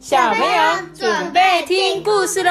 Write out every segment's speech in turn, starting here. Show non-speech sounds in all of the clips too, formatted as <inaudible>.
小朋友准备听故事喽！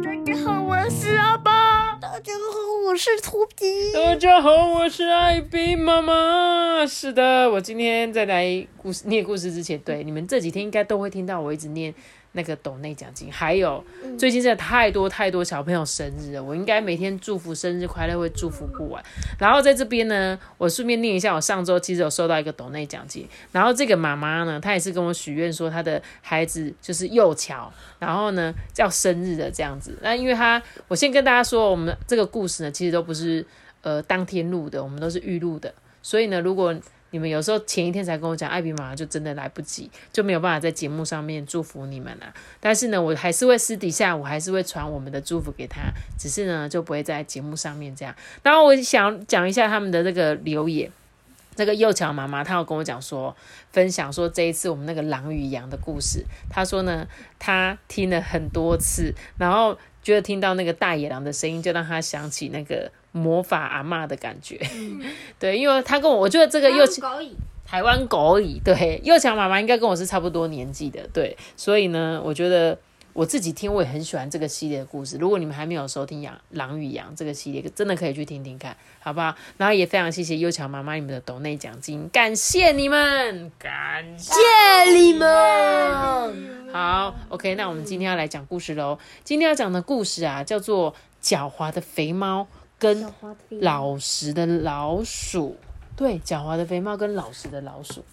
大家好，我是阿爸。大家好，我是图皮。大家好，我是艾比妈妈。是的，我今天在来故事念故事之前，对你们这几天应该都会听到我一直念。那个斗内奖金，还有最近真的太多太多小朋友生日了，我应该每天祝福生日快乐，会祝福不完。然后在这边呢，我顺便念一下，我上周其实有收到一个斗内奖金，然后这个妈妈呢，她也是跟我许愿说，她的孩子就是幼巧，然后呢叫生日的这样子。那因为她，我先跟大家说，我们这个故事呢，其实都不是呃当天录的，我们都是预录的，所以呢，如果你们有时候前一天才跟我讲，艾比妈妈就真的来不及，就没有办法在节目上面祝福你们了。但是呢，我还是会私底下，我还是会传我们的祝福给他，只是呢，就不会在节目上面这样。然后我想讲一下他们的这个留言，这个幼乔妈妈她有跟我讲说，分享说这一次我们那个狼与羊的故事，她说呢，她听了很多次，然后觉得听到那个大野狼的声音，就让她想起那个。魔法阿妈的感觉，<laughs> 对，因为他跟我，我觉得这个又台湾狗语，对，幼强妈妈应该跟我是差不多年纪的，对，所以呢，我觉得我自己听我也很喜欢这个系列的故事。如果你们还没有收听《羊狼与羊》这个系列，真的可以去听听看，好不好？然后也非常谢谢幼强妈妈你们的抖内奖金，感谢你们，感谢你们。好，OK，那我们今天要来讲故事喽。今天要讲的故事啊，叫做《狡猾的肥猫》。跟老实的老鼠，对，狡猾的肥猫跟老实的老鼠，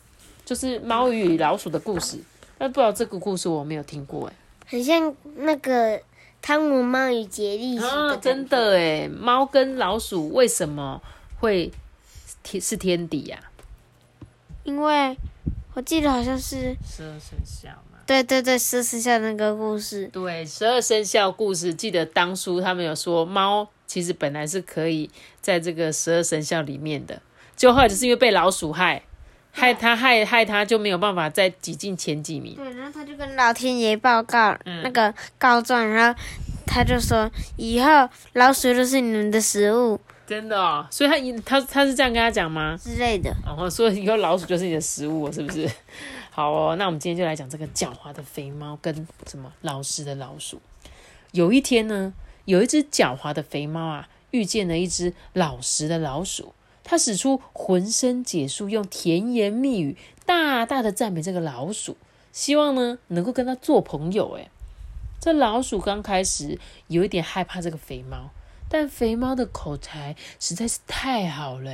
就是猫与老鼠的故事。但不知道这个故事我没有听过，哎，很像那个汤姆猫与杰利啊，真的哎，猫跟老鼠为什么会天是天敌呀？因为我记得好像是十二生肖嘛。对对对，十二生肖那个故事。对，十二生肖故事，记得当初他们有说猫。其实本来是可以在这个十二生肖里面的，就后来只是因为被老鼠害，害他害害他就没有办法再挤进前几名。对，然后他就跟老天爷报告那个告状，然后他就说以后老鼠就是你们的食物。真的哦，所以他他他是这样跟他讲吗？之类的。然后说以后老鼠就是你的食物，是不是？<laughs> 好哦，那我们今天就来讲这个狡猾的肥猫跟什么老实的老鼠。有一天呢。有一只狡猾的肥猫啊，遇见了一只老实的老鼠。它使出浑身解数，用甜言蜜语大大的赞美这个老鼠，希望呢能够跟它做朋友。诶，这老鼠刚开始有一点害怕这个肥猫，但肥猫的口才实在是太好了。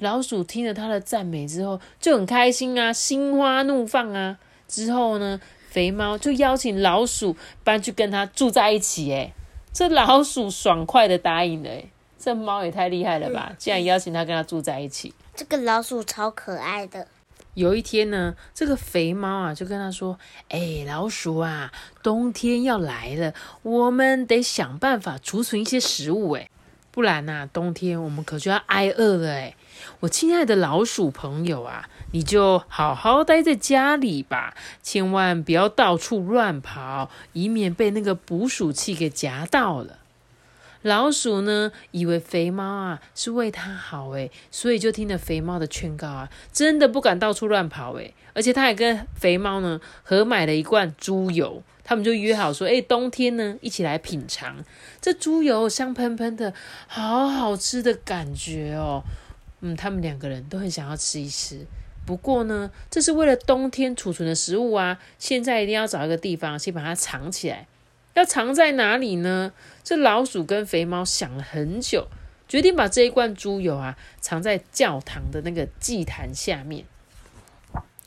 老鼠听了它的赞美之后就很开心啊，心花怒放啊。之后呢，肥猫就邀请老鼠搬去跟它住在一起。诶，这老鼠爽快的答应了，这猫也太厉害了吧！竟然邀请它跟它住在一起。这个老鼠超可爱的。有一天呢，这个肥猫啊就跟他说：“哎，老鼠啊，冬天要来了，我们得想办法储存一些食物，哎，不然呐，冬天我们可就要挨饿了，哎。我亲爱的老鼠朋友啊。”你就好好待在家里吧，千万不要到处乱跑，以免被那个捕鼠器给夹到了。老鼠呢，以为肥猫啊是为它好诶，所以就听了肥猫的劝告啊，真的不敢到处乱跑诶。而且他还跟肥猫呢合买了一罐猪油，他们就约好说，哎，冬天呢一起来品尝这猪油香喷喷的，好好吃的感觉哦。嗯，他们两个人都很想要吃一吃。不过呢，这是为了冬天储存的食物啊！现在一定要找一个地方先把它藏起来。要藏在哪里呢？这老鼠跟肥猫想了很久，决定把这一罐猪油啊藏在教堂的那个祭坛下面。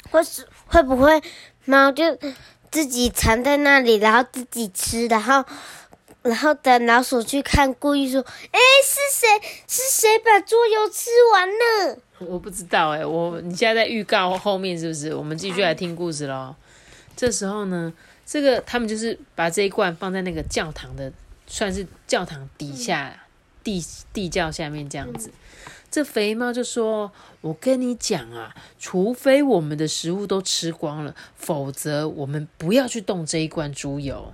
或是会不会猫就自己藏在那里，然后自己吃，然后？然后等老鼠去看，故意说：“哎，是谁？是谁把猪油吃完了？”我不知道哎，我你现在在预告后面是不是？我们继续来听故事喽。这时候呢，这个他们就是把这一罐放在那个教堂的，算是教堂底下地地窖下面这样子。这肥猫就说：“我跟你讲啊，除非我们的食物都吃光了，否则我们不要去动这一罐猪油。”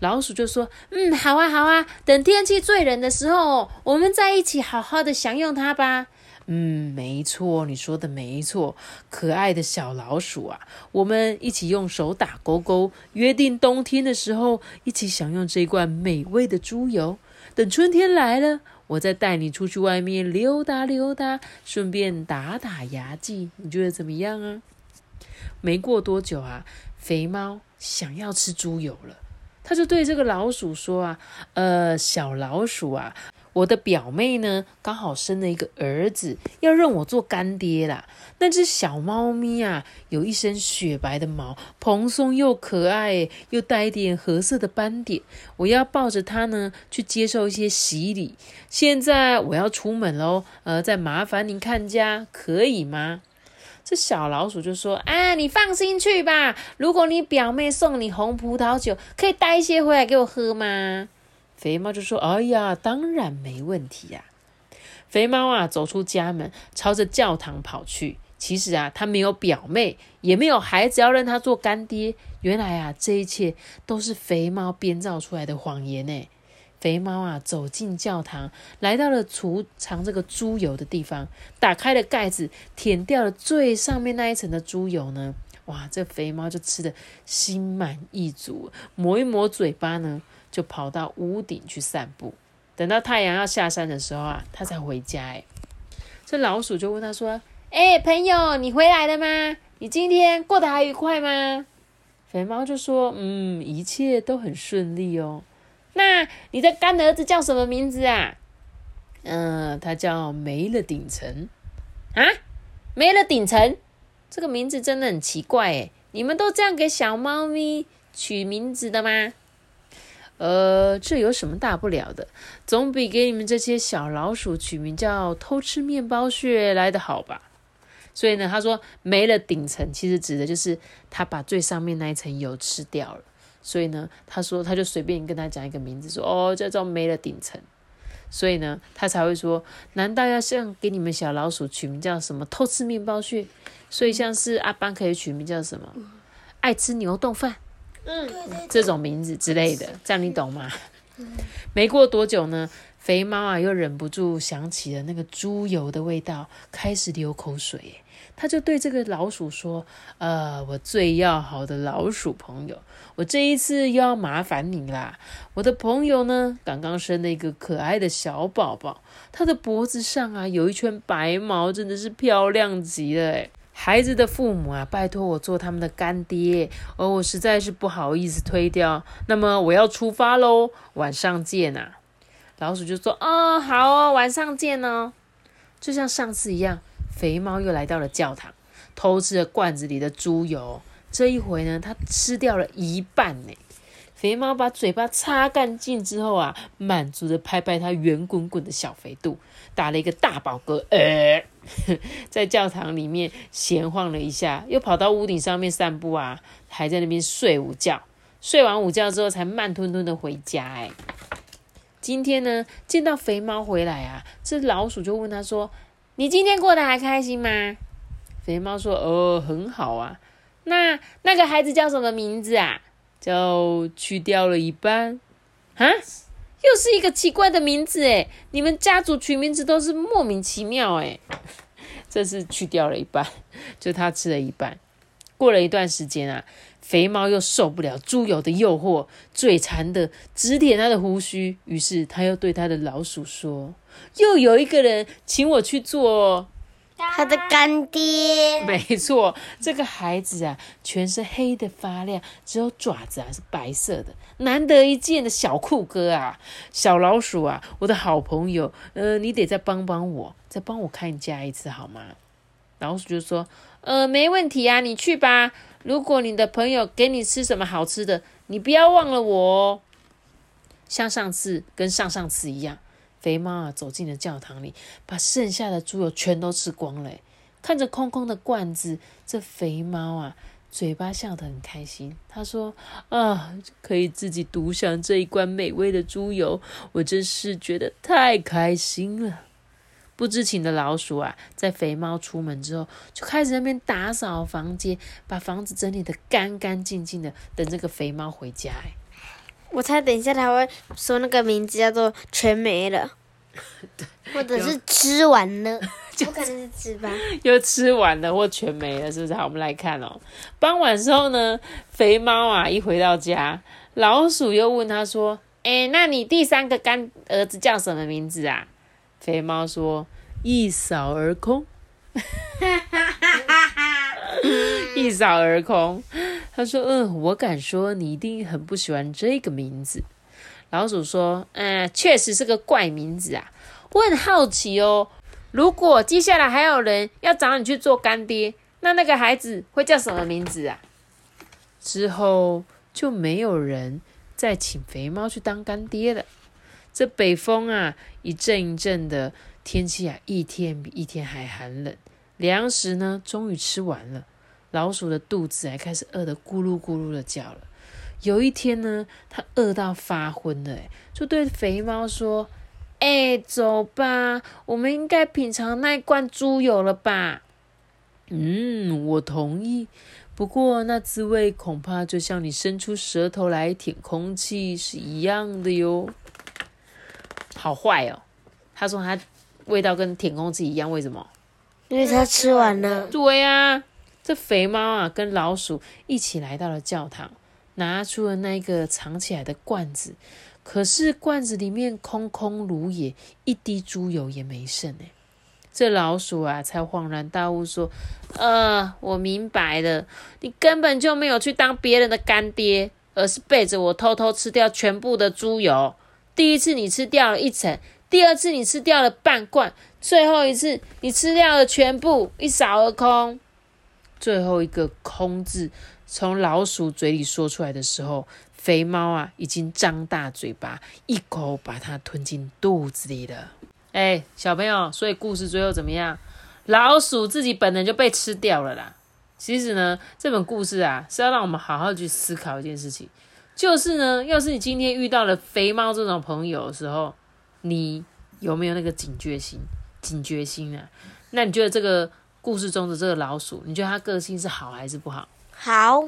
老鼠就说：“嗯，好啊，好啊，等天气最冷的时候，我们在一起好好的享用它吧。嗯，没错，你说的没错，可爱的小老鼠啊，我们一起用手打勾勾，约定冬天的时候一起享用这罐美味的猪油。等春天来了，我再带你出去外面溜达溜达，顺便打打牙祭，你觉得怎么样啊？没过多久啊，肥猫想要吃猪油了，他就对这个老鼠说啊：“呃，小老鼠啊。”我的表妹呢，刚好生了一个儿子，要认我做干爹啦。那只小猫咪啊，有一身雪白的毛，蓬松又可爱，又带一点褐色的斑点。我要抱着它呢，去接受一些洗礼。现在我要出门喽，呃，再麻烦您看家，可以吗？这小老鼠就说：“啊，你放心去吧。如果你表妹送你红葡萄酒，可以带一些回来给我喝吗？”肥猫就说：“哎呀，当然没问题呀。”肥猫啊，走出家门，朝着教堂跑去。其实啊，他没有表妹，也没有孩子要认他做干爹。原来啊，这一切都是肥猫编造出来的谎言呢。肥猫啊，走进教堂，来到了储藏这个猪油的地方，打开了盖子，舔掉了最上面那一层的猪油呢。哇，这肥猫就吃的心满意足，抹一抹嘴巴呢。就跑到屋顶去散步，等到太阳要下山的时候啊，它才回家。哎，这老鼠就问他说：“哎，朋友，你回来了吗？你今天过得还愉快吗？”肥猫就说：“嗯，一切都很顺利哦。那你的干儿子叫什么名字啊？”“嗯，他叫没了顶层。”“啊，没了顶层，这个名字真的很奇怪诶！你们都这样给小猫咪取名字的吗？”呃，这有什么大不了的？总比给你们这些小老鼠取名叫“偷吃面包屑”来的好吧？所以呢，他说没了顶层，其实指的就是他把最上面那一层油吃掉了。所以呢，他说他就随便跟他讲一个名字，说哦，叫做没了顶层。所以呢，他才会说，难道要像给你们小老鼠取名叫什么“偷吃面包屑”？所以像是阿班可以取名叫什么“爱吃牛冻饭”。嗯，这种名字之类的，这样你懂吗？没过多久呢，肥猫啊又忍不住想起了那个猪油的味道，开始流口水。他就对这个老鼠说：“呃，我最要好的老鼠朋友，我这一次又要麻烦你啦。我的朋友呢，刚刚生了一个可爱的小宝宝，他的脖子上啊有一圈白毛，真的是漂亮极了。诶孩子的父母啊，拜托我做他们的干爹，而我实在是不好意思推掉。那么我要出发喽，晚上见啊！老鼠就说：“哦，好哦，晚上见哦。”就像上次一样，肥猫又来到了教堂，偷吃了罐子里的猪油。这一回呢，它吃掉了一半呢。肥猫把嘴巴擦干净之后啊，满足的拍拍它圆滚滚的小肥肚，打了一个大饱嗝。呃，在教堂里面闲晃了一下，又跑到屋顶上面散步啊，还在那边睡午觉。睡完午觉之后，才慢吞吞的回家。哎，今天呢，见到肥猫回来啊，这老鼠就问他说：“你今天过得还开心吗？”肥猫说：“哦，很好啊。那那个孩子叫什么名字啊？”叫去掉了一半，啊，又是一个奇怪的名字诶你们家族取名字都是莫名其妙诶 <laughs> 这是去掉了一半，就他吃了一半。过了一段时间啊，肥猫又受不了猪油的诱惑，嘴馋的直舔他的胡须。于是他又对他的老鼠说：“又有一个人请我去做。”他的干爹，没错，这个孩子啊，全身黑的发亮，只有爪子啊是白色的，难得一见的小酷哥啊，小老鼠啊，我的好朋友，呃，你得再帮帮我，再帮我看家一次好吗？老鼠就说，呃，没问题啊，你去吧。如果你的朋友给你吃什么好吃的，你不要忘了我哦。像上次跟上上次一样。肥猫啊，走进了教堂里，把剩下的猪油全都吃光了。看着空空的罐子，这肥猫啊，嘴巴笑得很开心。他说：“啊，可以自己独享这一罐美味的猪油，我真是觉得太开心了。”不知情的老鼠啊，在肥猫出门之后，就开始那边打扫房间，把房子整理的干干净净的，等这个肥猫回家。我猜等一下他会说那个名字叫做全没了。<laughs> 或者是吃完了，<laughs> 不可能是吃吧？<laughs> 又吃完了或全没了，是不是？好，我们来看哦。傍晚时候呢，肥猫啊一回到家，老鼠又问他说：“哎，那你第三个干儿子叫什么名字啊？”肥猫说：“一扫而空。”一扫而空。他说：“嗯，我敢说你一定很不喜欢这个名字。”老鼠说：“嗯，确实是个怪名字啊。我很好奇哦，如果接下来还有人要找你去做干爹，那那个孩子会叫什么名字啊？”之后就没有人再请肥猫去当干爹了。这北风啊，一阵一阵的，天气啊，一天比一天还寒冷。粮食呢，终于吃完了，老鼠的肚子还开始饿得咕噜咕噜的叫了。有一天呢，它饿到发昏了，就对肥猫说：“哎，走吧，我们应该品尝那罐猪油了吧？”嗯，我同意。不过那滋味恐怕就像你伸出舌头来舔空气是一样的哟。好坏哦，他说他味道跟舔公鸡一样，为什么？因为他吃完了。对呀，这肥猫啊，跟老鼠一起来到了教堂，拿出了那个藏起来的罐子。可是罐子里面空空如也，一滴猪油也没剩哎。这老鼠啊，才恍然大悟说：“呃，我明白了，你根本就没有去当别人的干爹，而是背着我偷偷吃掉全部的猪油。第一次你吃掉了一层，第二次你吃掉了半罐。”最后一次，你吃掉了全部，一扫而空。最后一个“空”字从老鼠嘴里说出来的时候，肥猫啊已经张大嘴巴，一口把它吞进肚子里了。哎，小朋友，所以故事最后怎么样？老鼠自己本人就被吃掉了啦。其实呢，这本故事啊是要让我们好好去思考一件事情，就是呢，要是你今天遇到了肥猫这种朋友的时候，你有没有那个警觉心？警觉心啊，那你觉得这个故事中的这个老鼠，你觉得它个性是好还是不好？好，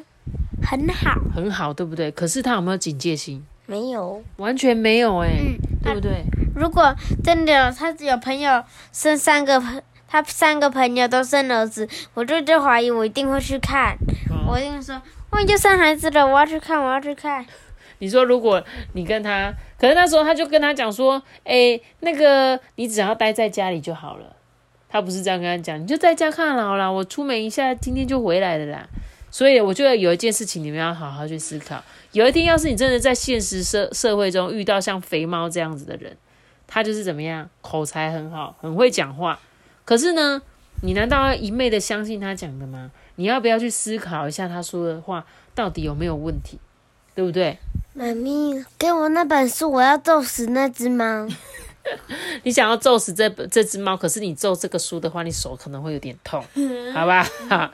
很好，很好，对不对？可是它有没有警戒心？没有，完全没有哎，对不对？如果真的他有朋友生三个朋，他三个朋友都生儿子，我就就怀疑我一定会去看，我一定说，万一就生孩子了，我要去看，我要去看。你说，如果你跟他，可是那时候他就跟他讲说，哎，那个你只要待在家里就好了。他不是这样跟他讲，你就在家看好了，我出门一下，今天就回来了啦。所以我觉得有一件事情你们要好好去思考。有一天，要是你真的在现实社社会中遇到像肥猫这样子的人，他就是怎么样，口才很好，很会讲话。可是呢，你难道要一昧的相信他讲的吗？你要不要去思考一下他说的话到底有没有问题？对不对？妈咪，给我那本书，我要揍死那只猫。<laughs> 你想要揍死这本这只猫，可是你揍这个书的话，你手可能会有点痛，<laughs> 好吧？<laughs>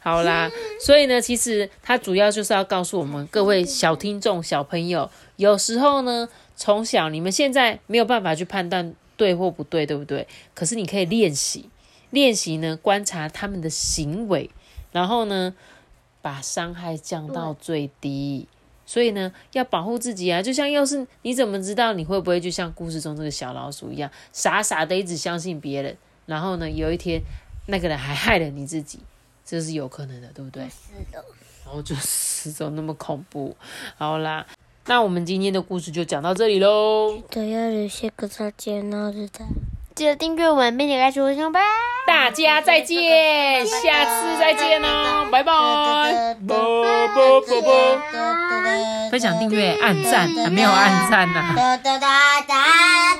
好啦，所以呢，其实它主要就是要告诉我们各位小听众、小朋友，有时候呢，从小你们现在没有办法去判断对或不对，对不对？可是你可以练习，练习呢，观察他们的行为，然后呢。把伤害降到最低，所以呢，要保护自己啊！就像要是你怎么知道你会不会就像故事中这个小老鼠一样，傻傻的一直相信别人，然后呢，有一天那个人还害了你自己，这是有可能的，对不对？是的。然后就死走那么恐怖。好啦，那我们今天的故事就讲到这里喽。记得，要留下个再见，然后就在。记得订阅我们，并且开启小铃吧。大家再见，下次再见哦，拜拜。啵啵啵啵。分享、订阅、按赞，还没有按赞呢。